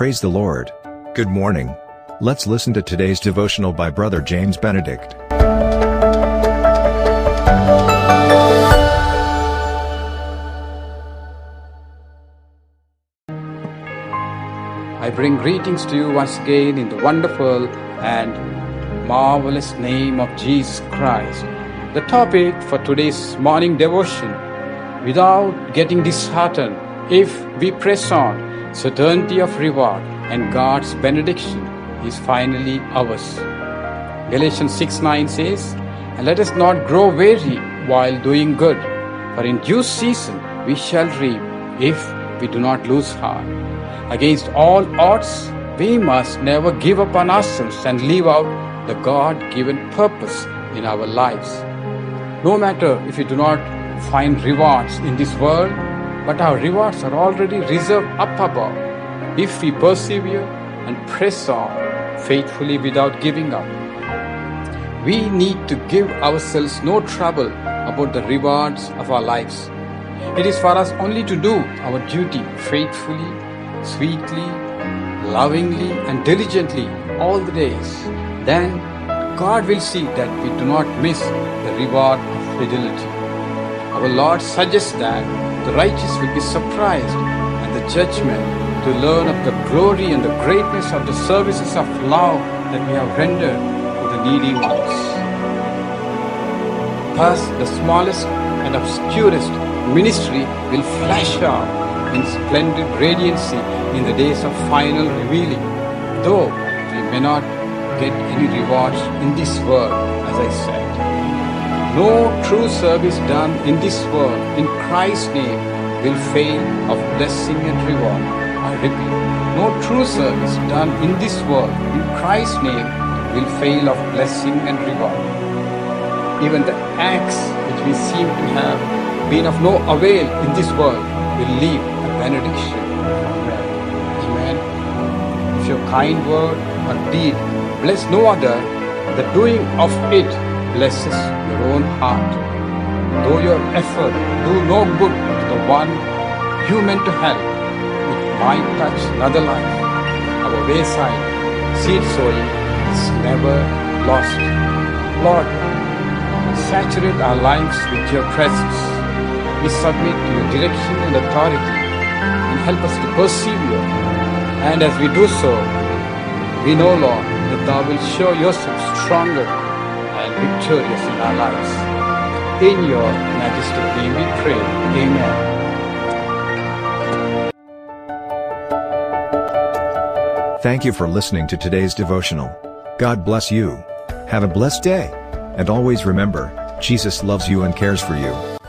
Praise the Lord. Good morning. Let's listen to today's devotional by Brother James Benedict. I bring greetings to you once again in the wonderful and marvelous name of Jesus Christ. The topic for today's morning devotion without getting disheartened, if we press on, certainty of reward and God's benediction is finally ours. Galatians 6 9 says, And let us not grow weary while doing good, for in due season we shall reap if we do not lose heart. Against all odds, we must never give up on ourselves and leave out the God given purpose in our lives. No matter if we do not find rewards in this world, but our rewards are already reserved up above if we persevere and press on faithfully without giving up. We need to give ourselves no trouble about the rewards of our lives. It is for us only to do our duty faithfully, sweetly, lovingly, and diligently all the days. Then God will see that we do not miss the reward of fidelity. Our Lord suggests that the righteous will be surprised at the judgment to learn of the glory and the greatness of the services of love that we have rendered to the needy ones. Thus, the smallest and obscurest ministry will flash out in splendid radiancy in the days of final revealing, though we may not get any rewards in this world, as I said. No true service done in this world in Christ's name will fail of blessing and reward. I repeat, no true service done in this world in Christ's name will fail of blessing and reward. Even the acts which we seem to have been of no avail in this world will leave a benediction. Amen. If your kind word or deed bless no other, the doing of it blesses your own heart. Though your effort do no good to the one you meant to help, it might touch another life. Our wayside seed sowing is never lost. Lord, saturate our lives with your presence. We submit to your direction and authority and help us to persevere. And as we do so, we know, Lord, that thou wilt show yourself stronger and victorious in our lives. In your majestic name we pray. Amen. Thank you for listening to today's devotional. God bless you. Have a blessed day. And always remember, Jesus loves you and cares for you.